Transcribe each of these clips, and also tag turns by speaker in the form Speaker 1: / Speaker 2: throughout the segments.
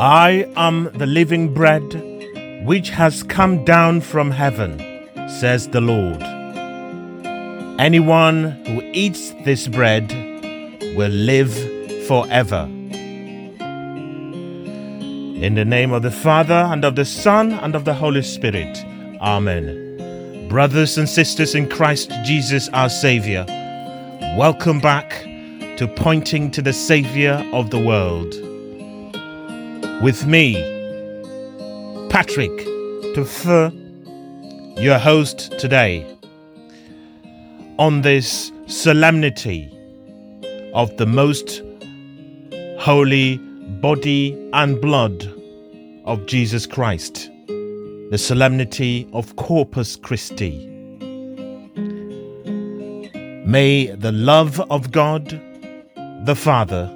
Speaker 1: I am the living bread which has come down from heaven, says the Lord. Anyone who eats this bread will live forever. In the name of the Father, and of the Son, and of the Holy Spirit. Amen. Brothers and sisters in Christ Jesus our Saviour, welcome back to Pointing to the Saviour of the World. With me, Patrick Tufer, your host today, on this solemnity of the most holy body and blood of Jesus Christ, the solemnity of Corpus Christi. May the love of God, the Father,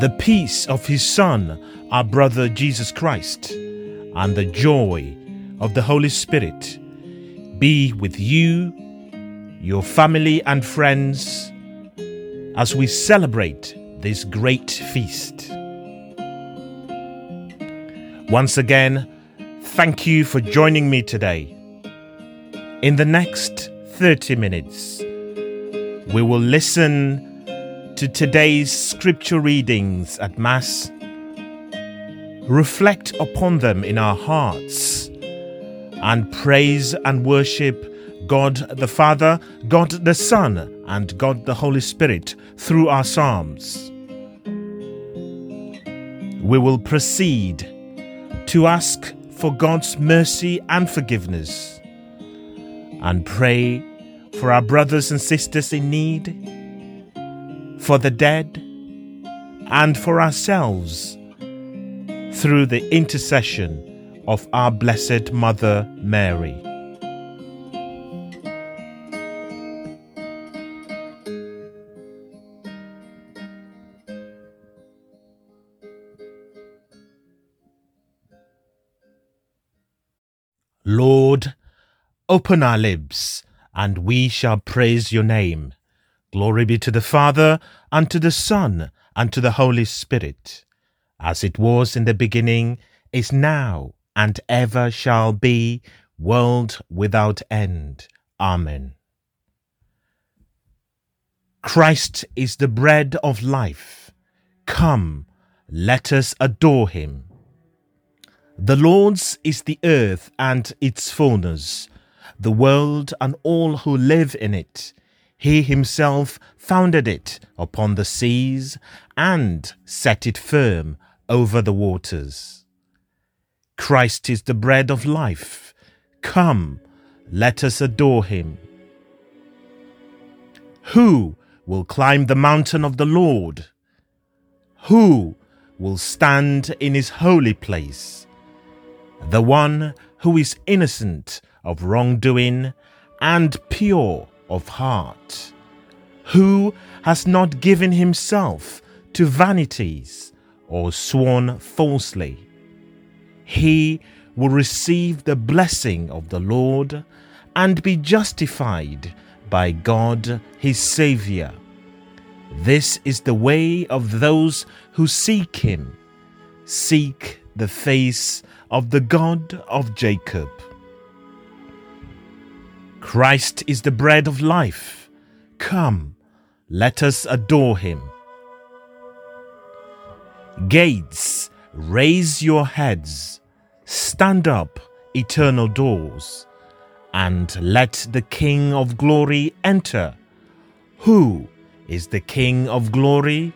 Speaker 1: the peace of His Son, our brother Jesus Christ, and the joy of the Holy Spirit be with you, your family, and friends as we celebrate this great feast. Once again, thank you for joining me today. In the next 30 minutes, we will listen to today's scripture readings at Mass, reflect upon them in our hearts, and praise and worship God the Father, God the Son, and God the Holy Spirit through our Psalms. We will proceed to ask for God's mercy and forgiveness and pray for our brothers and sisters in need, for the dead, and for ourselves through the intercession of our Blessed Mother Mary. Lord, open our lips, and we shall praise your name. Glory be to the Father, and to the Son, and to the Holy Spirit, as it was in the beginning, is now, and ever shall be, world without end. Amen. Christ is the bread of life. Come, let us adore him. The Lord's is the earth and its fullness, the world and all who live in it. He himself founded it upon the seas and set it firm over the waters. Christ is the bread of life. Come, let us adore him. Who will climb the mountain of the Lord? Who will stand in his holy place? the one who is innocent of wrongdoing and pure of heart, who has not given himself to vanities or sworn falsely. He will receive the blessing of the Lord and be justified by God his Saviour. This is the way of those who seek him. Seek the face of the God of Jacob. Christ is the bread of life. Come, let us adore him. Gates, raise your heads, stand up, eternal doors, and let the King of glory enter. Who is the King of glory?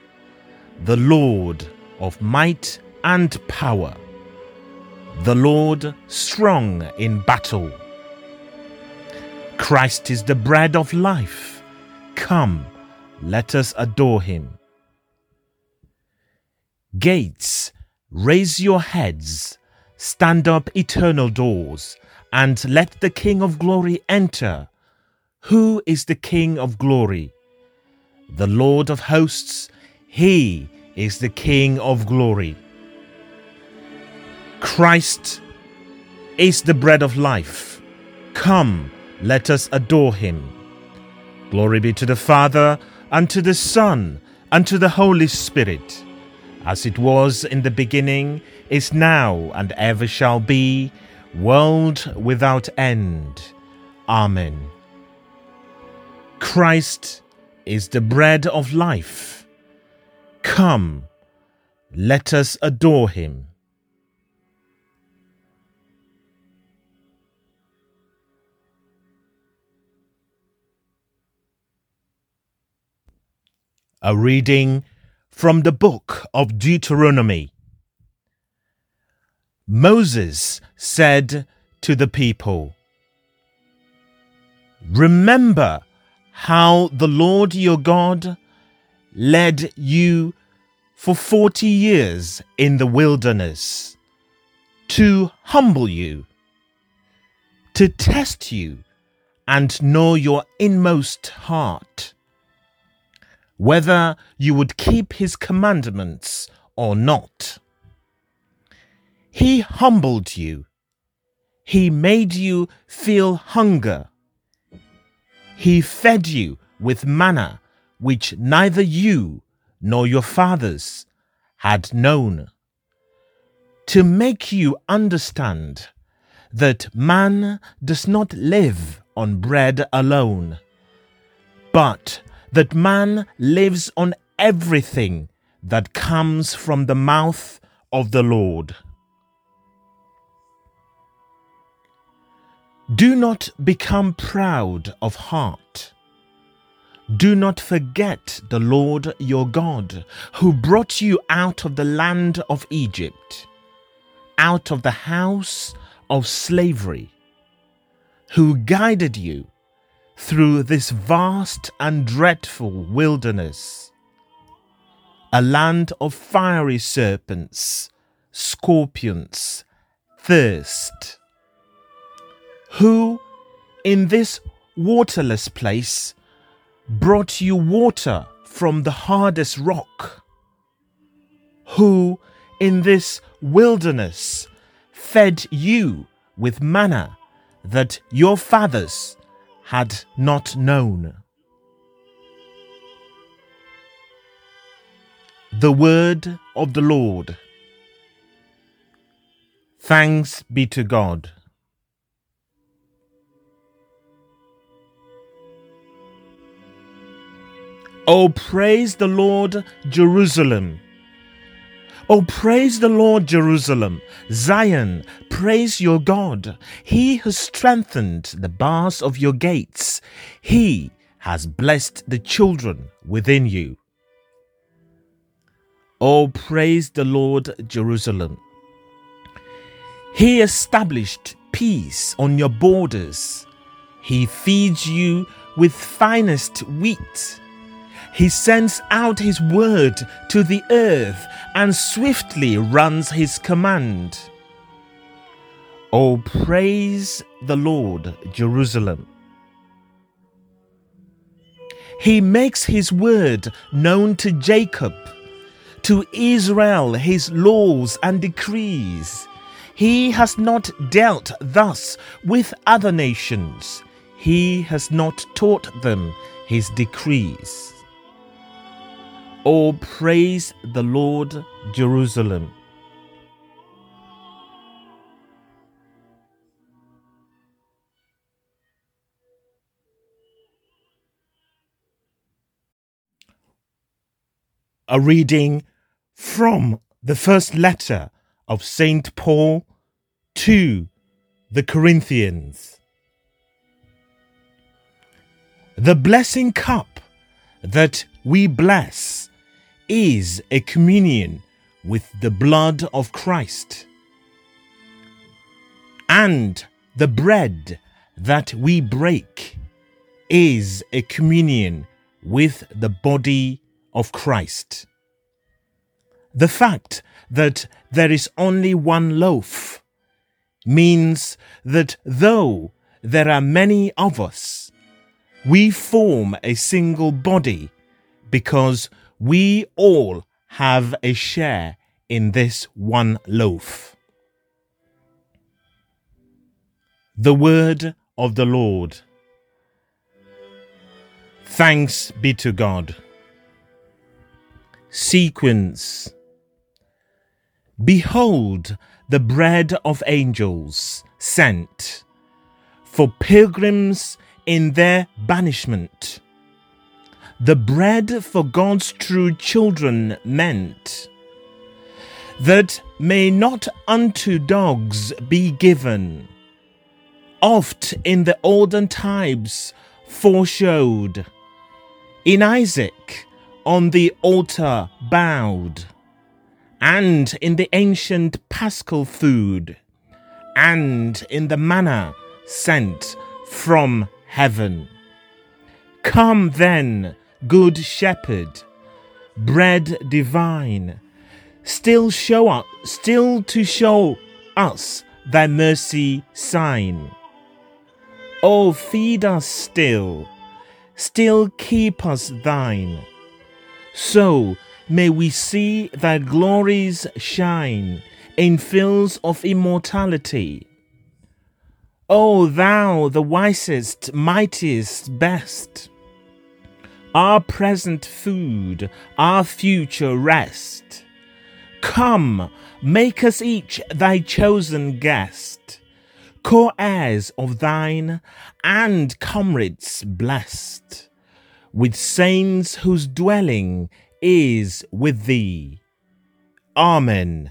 Speaker 1: The Lord of might and power, the Lord strong in battle. Christ is the bread of life. Come, let us adore him. Gates, raise your heads, stand up, eternal doors, and let the King of glory enter. Who is the King of glory? The Lord of hosts, he is the King of glory. Christ is the bread of life. Come, let us adore him. Glory be to the Father, and to the Son, and to the Holy Spirit, as it was in the beginning, is now, and ever shall be, world without end. Amen. Christ is the bread of life. Come, let us adore him. A reading from the book of Deuteronomy. Moses said to the people, Remember how the Lord your God led you for forty years in the wilderness to humble you, to test you, and know your inmost heart whether you would keep his commandments or not. He humbled you. He made you feel hunger. He fed you with manna which neither you nor your fathers had known. To make you understand that man does not live on bread alone, but that man lives on everything that comes from the mouth of the Lord. Do not become proud of heart. Do not forget the Lord your God, who brought you out of the land of Egypt, out of the house of slavery, who guided you through this vast and dreadful wilderness, a land of fiery serpents, scorpions, thirst, who in this waterless place brought you water from the hardest rock, who in this wilderness fed you with manna that your fathers had not known. The word of the Lord. Thanks be to God. Oh, praise the Lord, Jerusalem. Oh, praise the Lord, Jerusalem. Zion, praise your God. He has strengthened the bars of your gates. He has blessed the children within you. Oh, praise the Lord, Jerusalem. He established peace on your borders. He feeds you with finest wheat. He sends out his word to the earth and swiftly runs his command. Oh, praise the Lord, Jerusalem. He makes his word known to Jacob, to Israel his laws and decrees. He has not dealt thus with other nations. He has not taught them his decrees. Oh, praise the Lord, Jerusalem. A reading from the first letter of St. Paul to the Corinthians. The blessing cup that we bless is a communion with the blood of Christ. And the bread that we break is a communion with the body of Christ. The fact that there is only one loaf means that though there are many of us, we form a single body because we all have a share in this one loaf. The word of the Lord. Thanks be to God. Sequence Behold the bread of angels sent for pilgrims in their banishment. The bread for God's true children meant that may not unto dogs be given. Oft in the olden times foreshowed, in Isaac on the altar bowed, and in the ancient paschal food, and in the manna sent from heaven. Come then, good shepherd, bread divine, still show up, still to show us thy mercy sign. Oh, feed us still, still keep us thine. So may we see thy glories shine in fields of immortality. O thou, the wisest, mightiest, best, our present food, our future rest. Come, make us each thy chosen guest, co heirs of thine, and comrades blessed, with saints whose dwelling is with thee. Amen.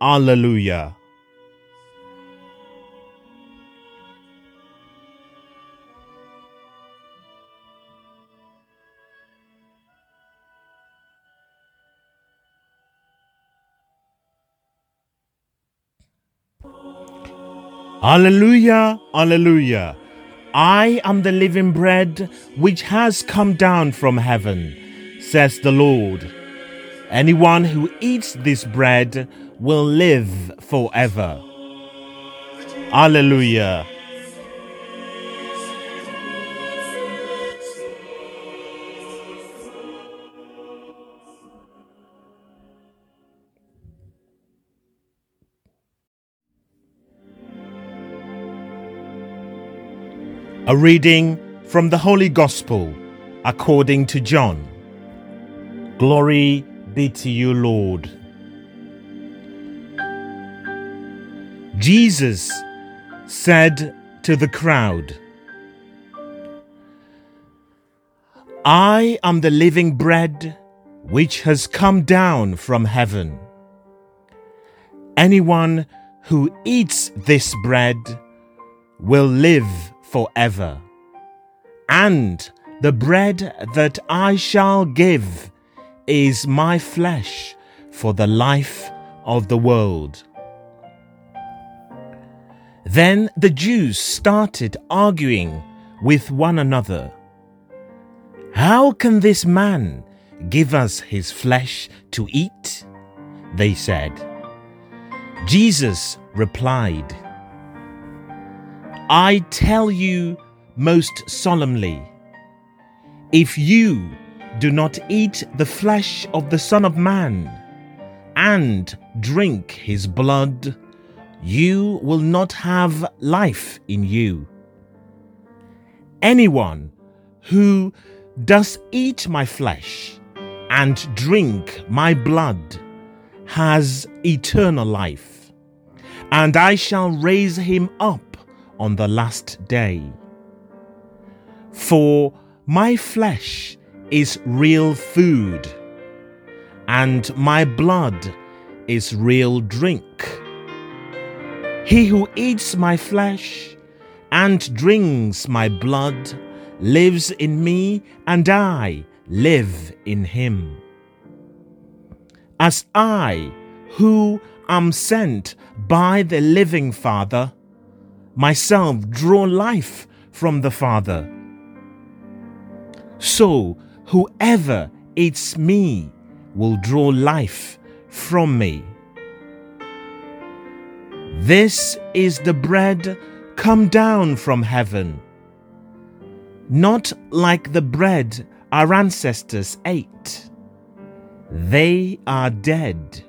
Speaker 1: Alleluia. Alleluia, Alleluia. I am the living bread which has come down from heaven, says the Lord. Anyone who eats this bread will live forever. Alleluia. A reading from the Holy Gospel according to John. Glory be to you, Lord. Jesus said to the crowd, I am the living bread which has come down from heaven. Anyone who eats this bread will live forever. And the bread that I shall give is my flesh for the life of the world. Then the Jews started arguing with one another. How can this man give us his flesh to eat? They said. Jesus replied, I tell you most solemnly, if you do not eat the flesh of the Son of Man and drink his blood, you will not have life in you. Anyone who does eat my flesh and drink my blood has eternal life, and I shall raise him up on the last day. For my flesh is real food, and my blood is real drink. He who eats my flesh and drinks my blood lives in me, and I live in him. As I, who am sent by the living Father, myself draw life from the Father. So whoever eats me will draw life from me. This is the bread come down from heaven, not like the bread our ancestors ate. They are dead.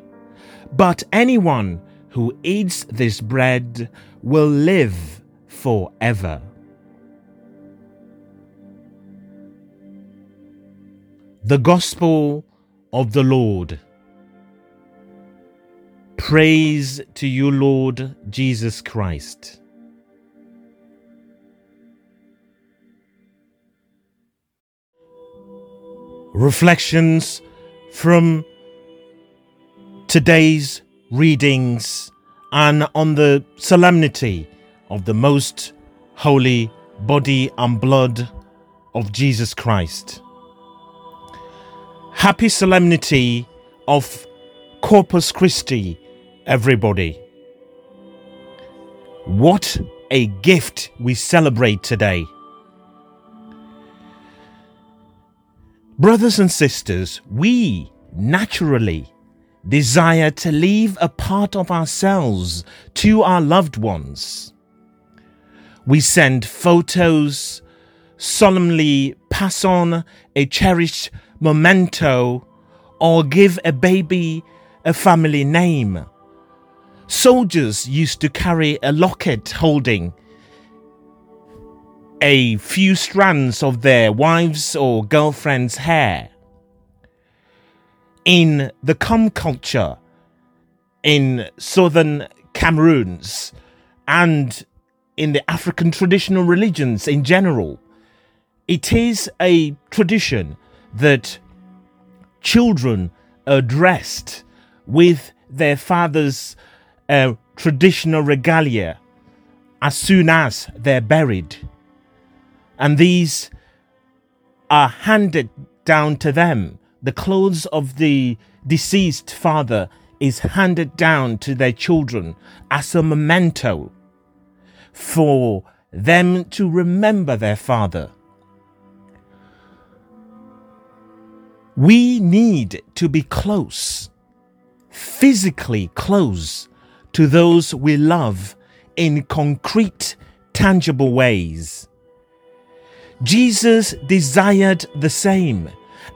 Speaker 1: But anyone who eats this bread will live forever. The Gospel of the Lord. Praise to you, Lord Jesus Christ. Reflections from today's readings and on the solemnity of the most holy body and blood of Jesus Christ. Happy solemnity of Corpus Christi, everybody. What a gift we celebrate today. Brothers and sisters, we naturally desire to leave a part of ourselves to our loved ones. We send photos, solemnly pass on a cherished memento, or give a baby a family name. Soldiers used to carry a locket holding a few strands of their wives' or girlfriend's hair in the Kom culture in southern Cameroons and in the African traditional religions in general, it is a tradition that children are dressed with their father's uh, traditional regalia as soon as they're buried. And these are handed down to them the clothes of the deceased father is handed down to their children as a memento for them to remember their father. We need to be close, physically close to those we love in concrete, tangible ways. Jesus desired the same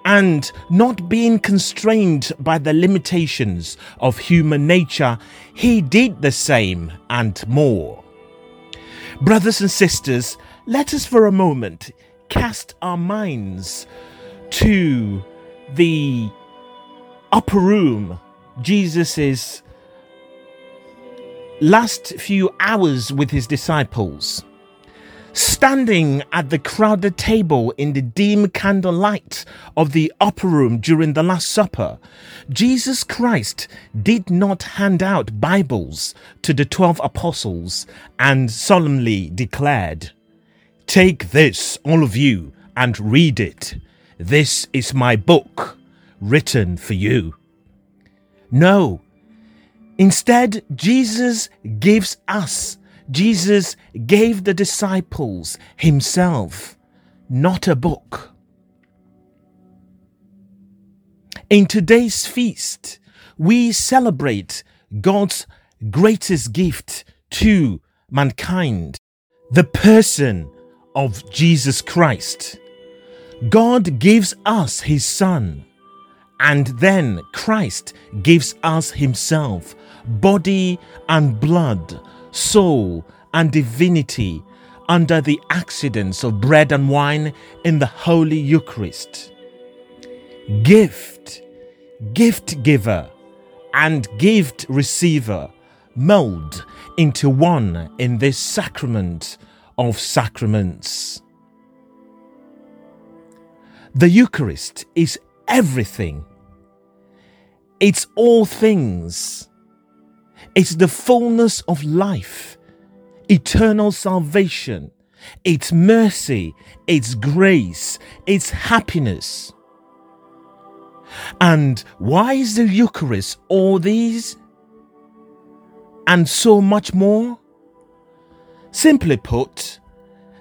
Speaker 1: and not being constrained by the limitations of human nature, he did the same and more. Brothers and sisters, let us for a moment cast our minds to the upper room, Jesus' last few hours with his disciples. Standing at the crowded table in the dim candlelight of the upper room during the Last Supper, Jesus Christ did not hand out Bibles to the twelve apostles and solemnly declared, Take this, all of you, and read it. This is my book, written for you. No. Instead, Jesus gives us Jesus gave the disciples himself, not a book. In today's feast, we celebrate God's greatest gift to mankind, the person of Jesus Christ. God gives us his Son, and then Christ gives us himself, body and blood, soul, and divinity under the accidents of bread and wine in the Holy Eucharist. Gift, gift giver, and gift receiver mold into one in this sacrament of sacraments. The Eucharist is everything. It's all things it's the fullness of life, eternal salvation, its mercy, its grace, its happiness. And why is the Eucharist all these and so much more? Simply put,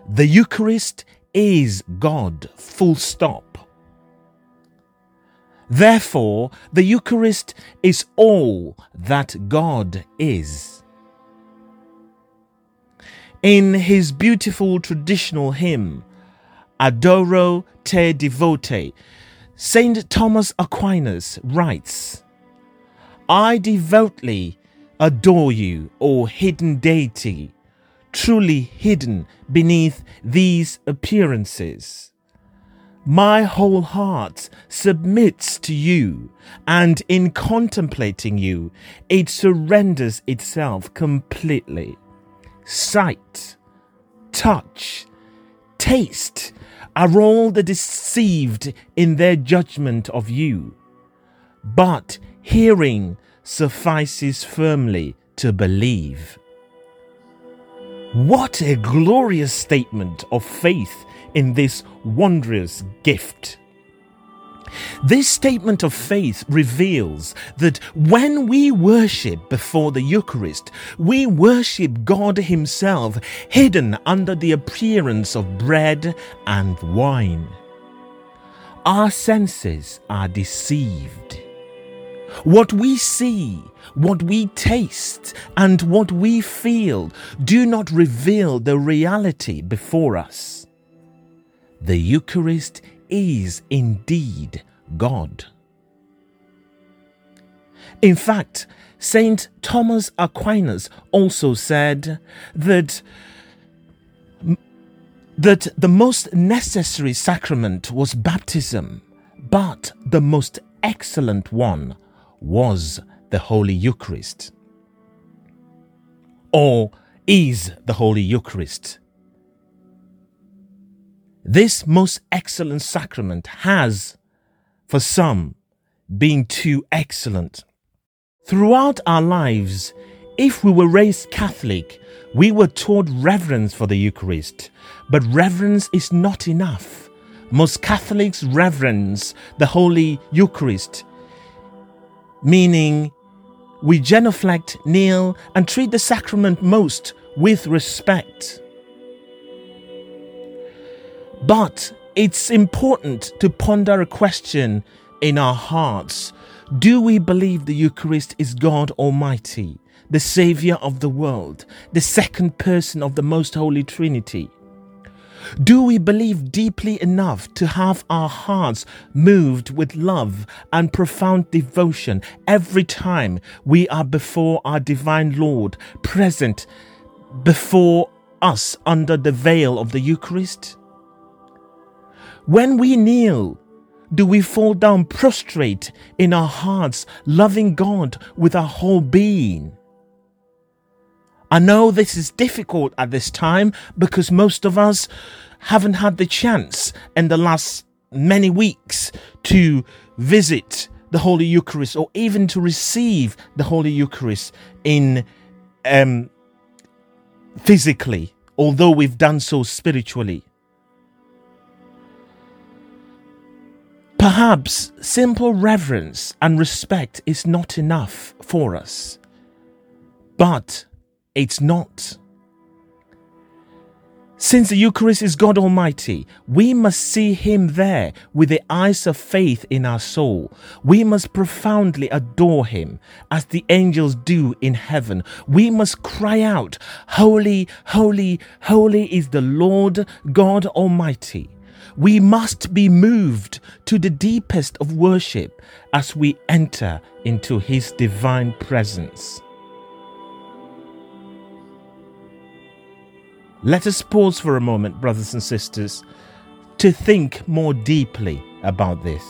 Speaker 1: the Eucharist is God, full stop. Therefore, the Eucharist is all that God is. In his beautiful traditional hymn, Adoro te devote, Saint Thomas Aquinas writes, I devoutly adore you, O hidden deity, truly hidden beneath these appearances. My whole heart submits to you, and in contemplating you, it surrenders itself completely. Sight, touch, taste are all the deceived in their judgment of you, but hearing suffices firmly to believe. What a glorious statement of faith in this wondrous gift. This statement of faith reveals that when we worship before the Eucharist, we worship God Himself hidden under the appearance of bread and wine. Our senses are deceived. What we see, what we taste, and what we feel do not reveal the reality before us. The Eucharist is indeed God. In fact, Saint Thomas Aquinas also said that that the most necessary sacrament was baptism, but the most excellent one was the Holy Eucharist. Or is the Holy Eucharist. This most excellent sacrament has, for some, been too excellent. Throughout our lives, if we were raised Catholic, we were taught reverence for the Eucharist, but reverence is not enough. Most Catholics reverence the Holy Eucharist, meaning we genuflect, kneel, and treat the sacrament most with respect. But it's important to ponder a question in our hearts Do we believe the Eucharist is God Almighty, the Saviour of the world, the second person of the Most Holy Trinity? Do we believe deeply enough to have our hearts moved with love and profound devotion every time we are before our divine Lord, present before us under the veil of the Eucharist? When we kneel, do we fall down prostrate in our hearts, loving God with our whole being? I know this is difficult at this time because most of us haven't had the chance in the last many weeks to visit the Holy Eucharist or even to receive the Holy Eucharist in um, physically, although we've done so spiritually. Perhaps simple reverence and respect is not enough for us, but it's not. Since the Eucharist is God Almighty, we must see Him there with the eyes of faith in our soul. We must profoundly adore Him as the angels do in heaven. We must cry out, Holy, holy, holy is the Lord God Almighty. We must be moved to the deepest of worship as we enter into His divine presence. Let us pause for a moment, brothers and sisters, to think more deeply about this.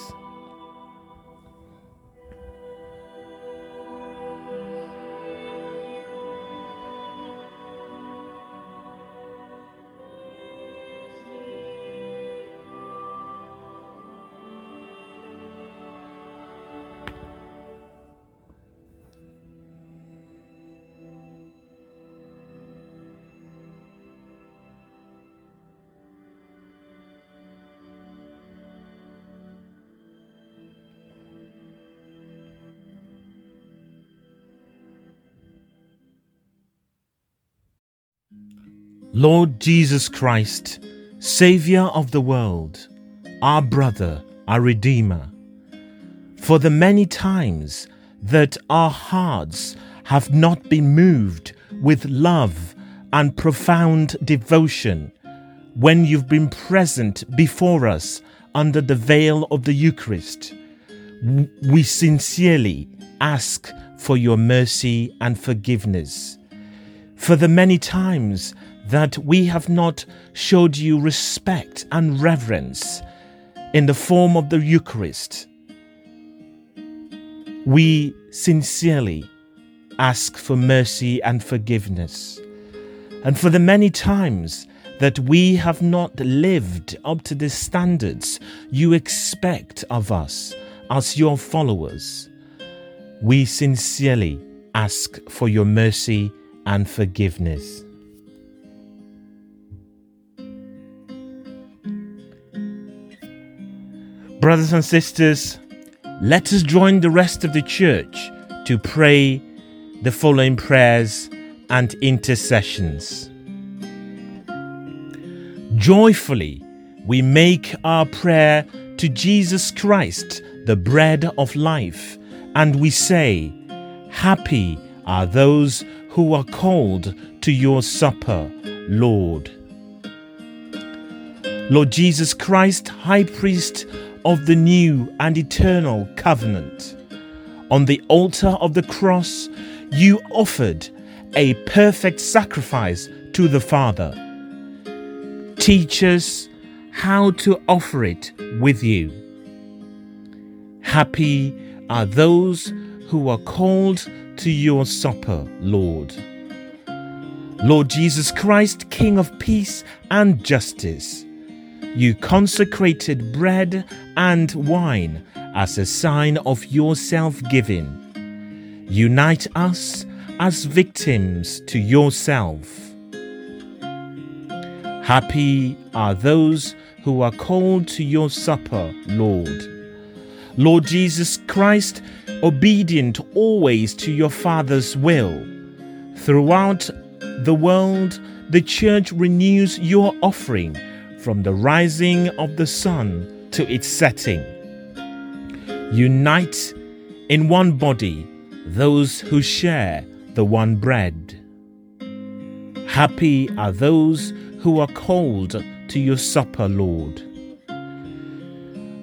Speaker 1: Lord Jesus Christ, Saviour of the world, our brother, our Redeemer, for the many times that our hearts have not been moved with love and profound devotion when you've been present before us under the veil of the Eucharist, we sincerely ask for your mercy and forgiveness. For the many times that we have not showed you respect and reverence in the form of the Eucharist, we sincerely ask for mercy and forgiveness, and for the many times that we have not lived up to the standards you expect of us as your followers. We sincerely ask for your mercy and forgiveness. Brothers and sisters, let us join the rest of the church to pray the following prayers and intercessions. Joyfully, we make our prayer to Jesus Christ, the bread of life, and we say, Happy are those who are called to your supper, Lord. Lord Jesus Christ, High Priest of the new and eternal covenant. On the altar of the cross, you offered a perfect sacrifice to the Father. Teach us how to offer it with you. Happy are those who are called to your supper, Lord. Lord Jesus Christ, King of peace and justice you consecrated bread and wine as a sign of your self giving. Unite us as victims to yourself. Happy are those who are called to your supper, Lord. Lord Jesus Christ, obedient always to your Father's will. Throughout the world, the Church renews your offering from the rising of the sun to its setting. Unite in one body those who share the one bread. Happy are those who are called to your supper, Lord.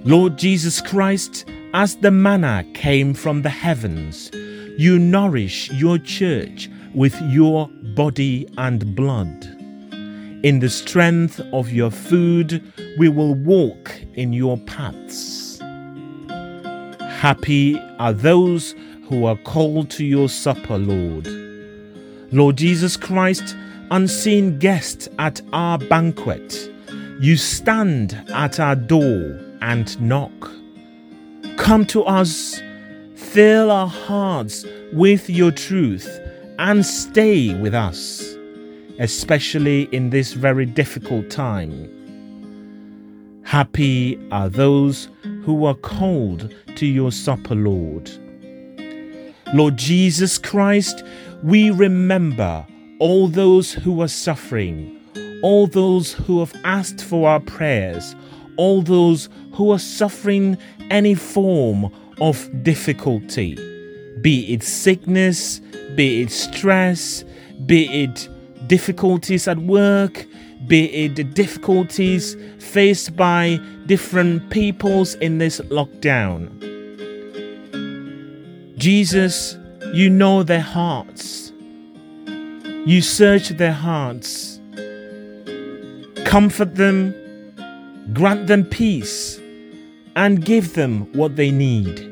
Speaker 1: Lord Jesus Christ, as the manna came from the heavens, you nourish your church with your body and blood. In the strength of your food, we will walk in your paths. Happy are those who are called to your supper, Lord. Lord Jesus Christ, unseen guest at our banquet, you stand at our door and knock. Come to us, fill our hearts with your truth, and stay with us especially in this very difficult time. Happy are those who are called to your supper, Lord. Lord Jesus Christ, we remember all those who are suffering, all those who have asked for our prayers, all those who are suffering any form of difficulty, be it sickness, be it stress, be it difficulties at work, be it the difficulties faced by different peoples in this lockdown. Jesus, you know their hearts. You search their hearts. Comfort them, grant them peace, and give them what they need.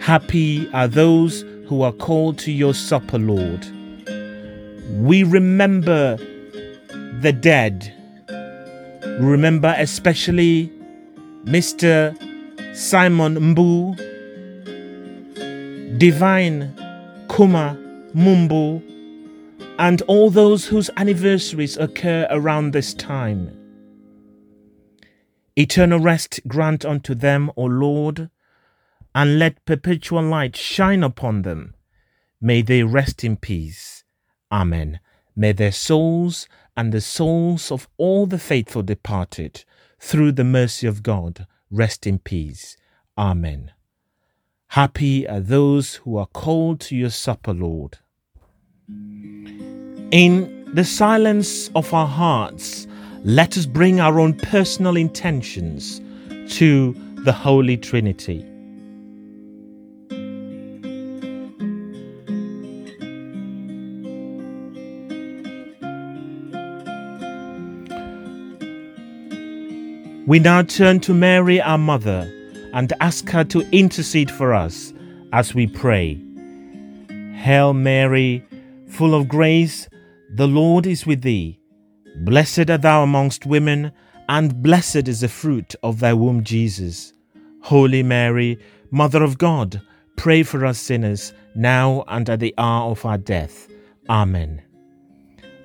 Speaker 1: Happy are those who are called to your supper, Lord we remember the dead. Remember especially Mr. Simon Mbu, Divine Kuma Mumbu, and all those whose anniversaries occur around this time. Eternal rest grant unto them, O Lord, and let perpetual light shine upon them. May they rest in peace. Amen. May their souls and the souls of all the faithful departed, through the mercy of God, rest in peace. Amen. Happy are those who are called to your supper, Lord. In the silence of our hearts, let us bring our own personal intentions to the Holy Trinity. We now turn to Mary, our mother, and ask her to intercede for us as we pray. Hail Mary, full of grace, the Lord is with thee. Blessed art thou amongst women, and blessed is the fruit of thy womb, Jesus. Holy Mary, Mother of God, pray for us sinners, now and at the hour of our death. Amen.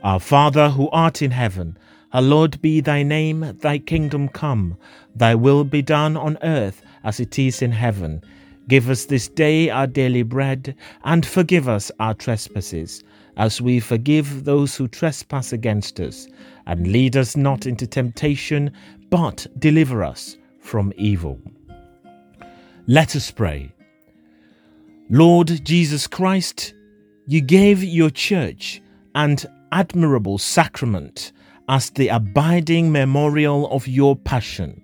Speaker 1: Our Father who art in heaven, hallowed be thy name, thy kingdom come, thy will be done on earth as it is in heaven. Give us this day our daily bread, and forgive us our trespasses, as we forgive those who trespass against us. And lead us not into temptation, but deliver us from evil. Let us pray. Lord Jesus Christ, you gave your church an admirable sacrament as the abiding memorial of your passion.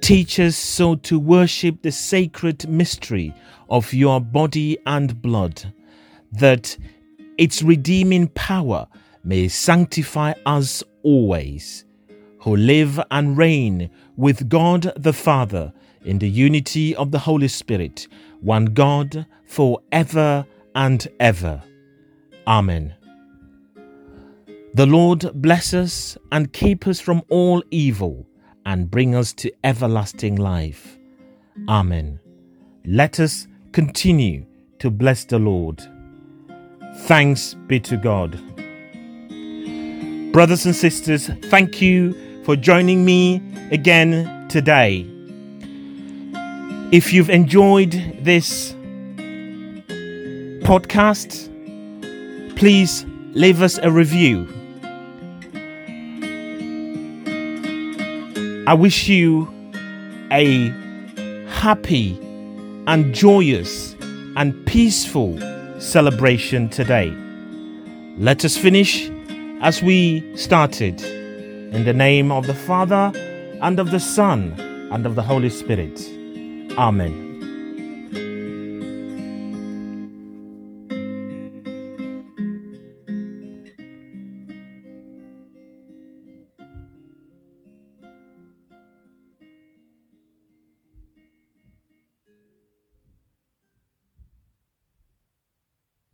Speaker 1: Teach us so to worship the sacred mystery of your body and blood, that its redeeming power may sanctify us always, who live and reign with God the Father in the unity of the Holy Spirit, one God, for ever and ever. Amen. The Lord bless us and keep us from all evil and bring us to everlasting life. Amen. Let us continue to bless the Lord. Thanks be to God. Brothers and sisters, thank you for joining me again today. If you've enjoyed this podcast, please leave us a review. I wish you a happy and joyous and peaceful celebration today. Let us finish as we started. In the name of the Father, and of the Son, and of the Holy Spirit. Amen.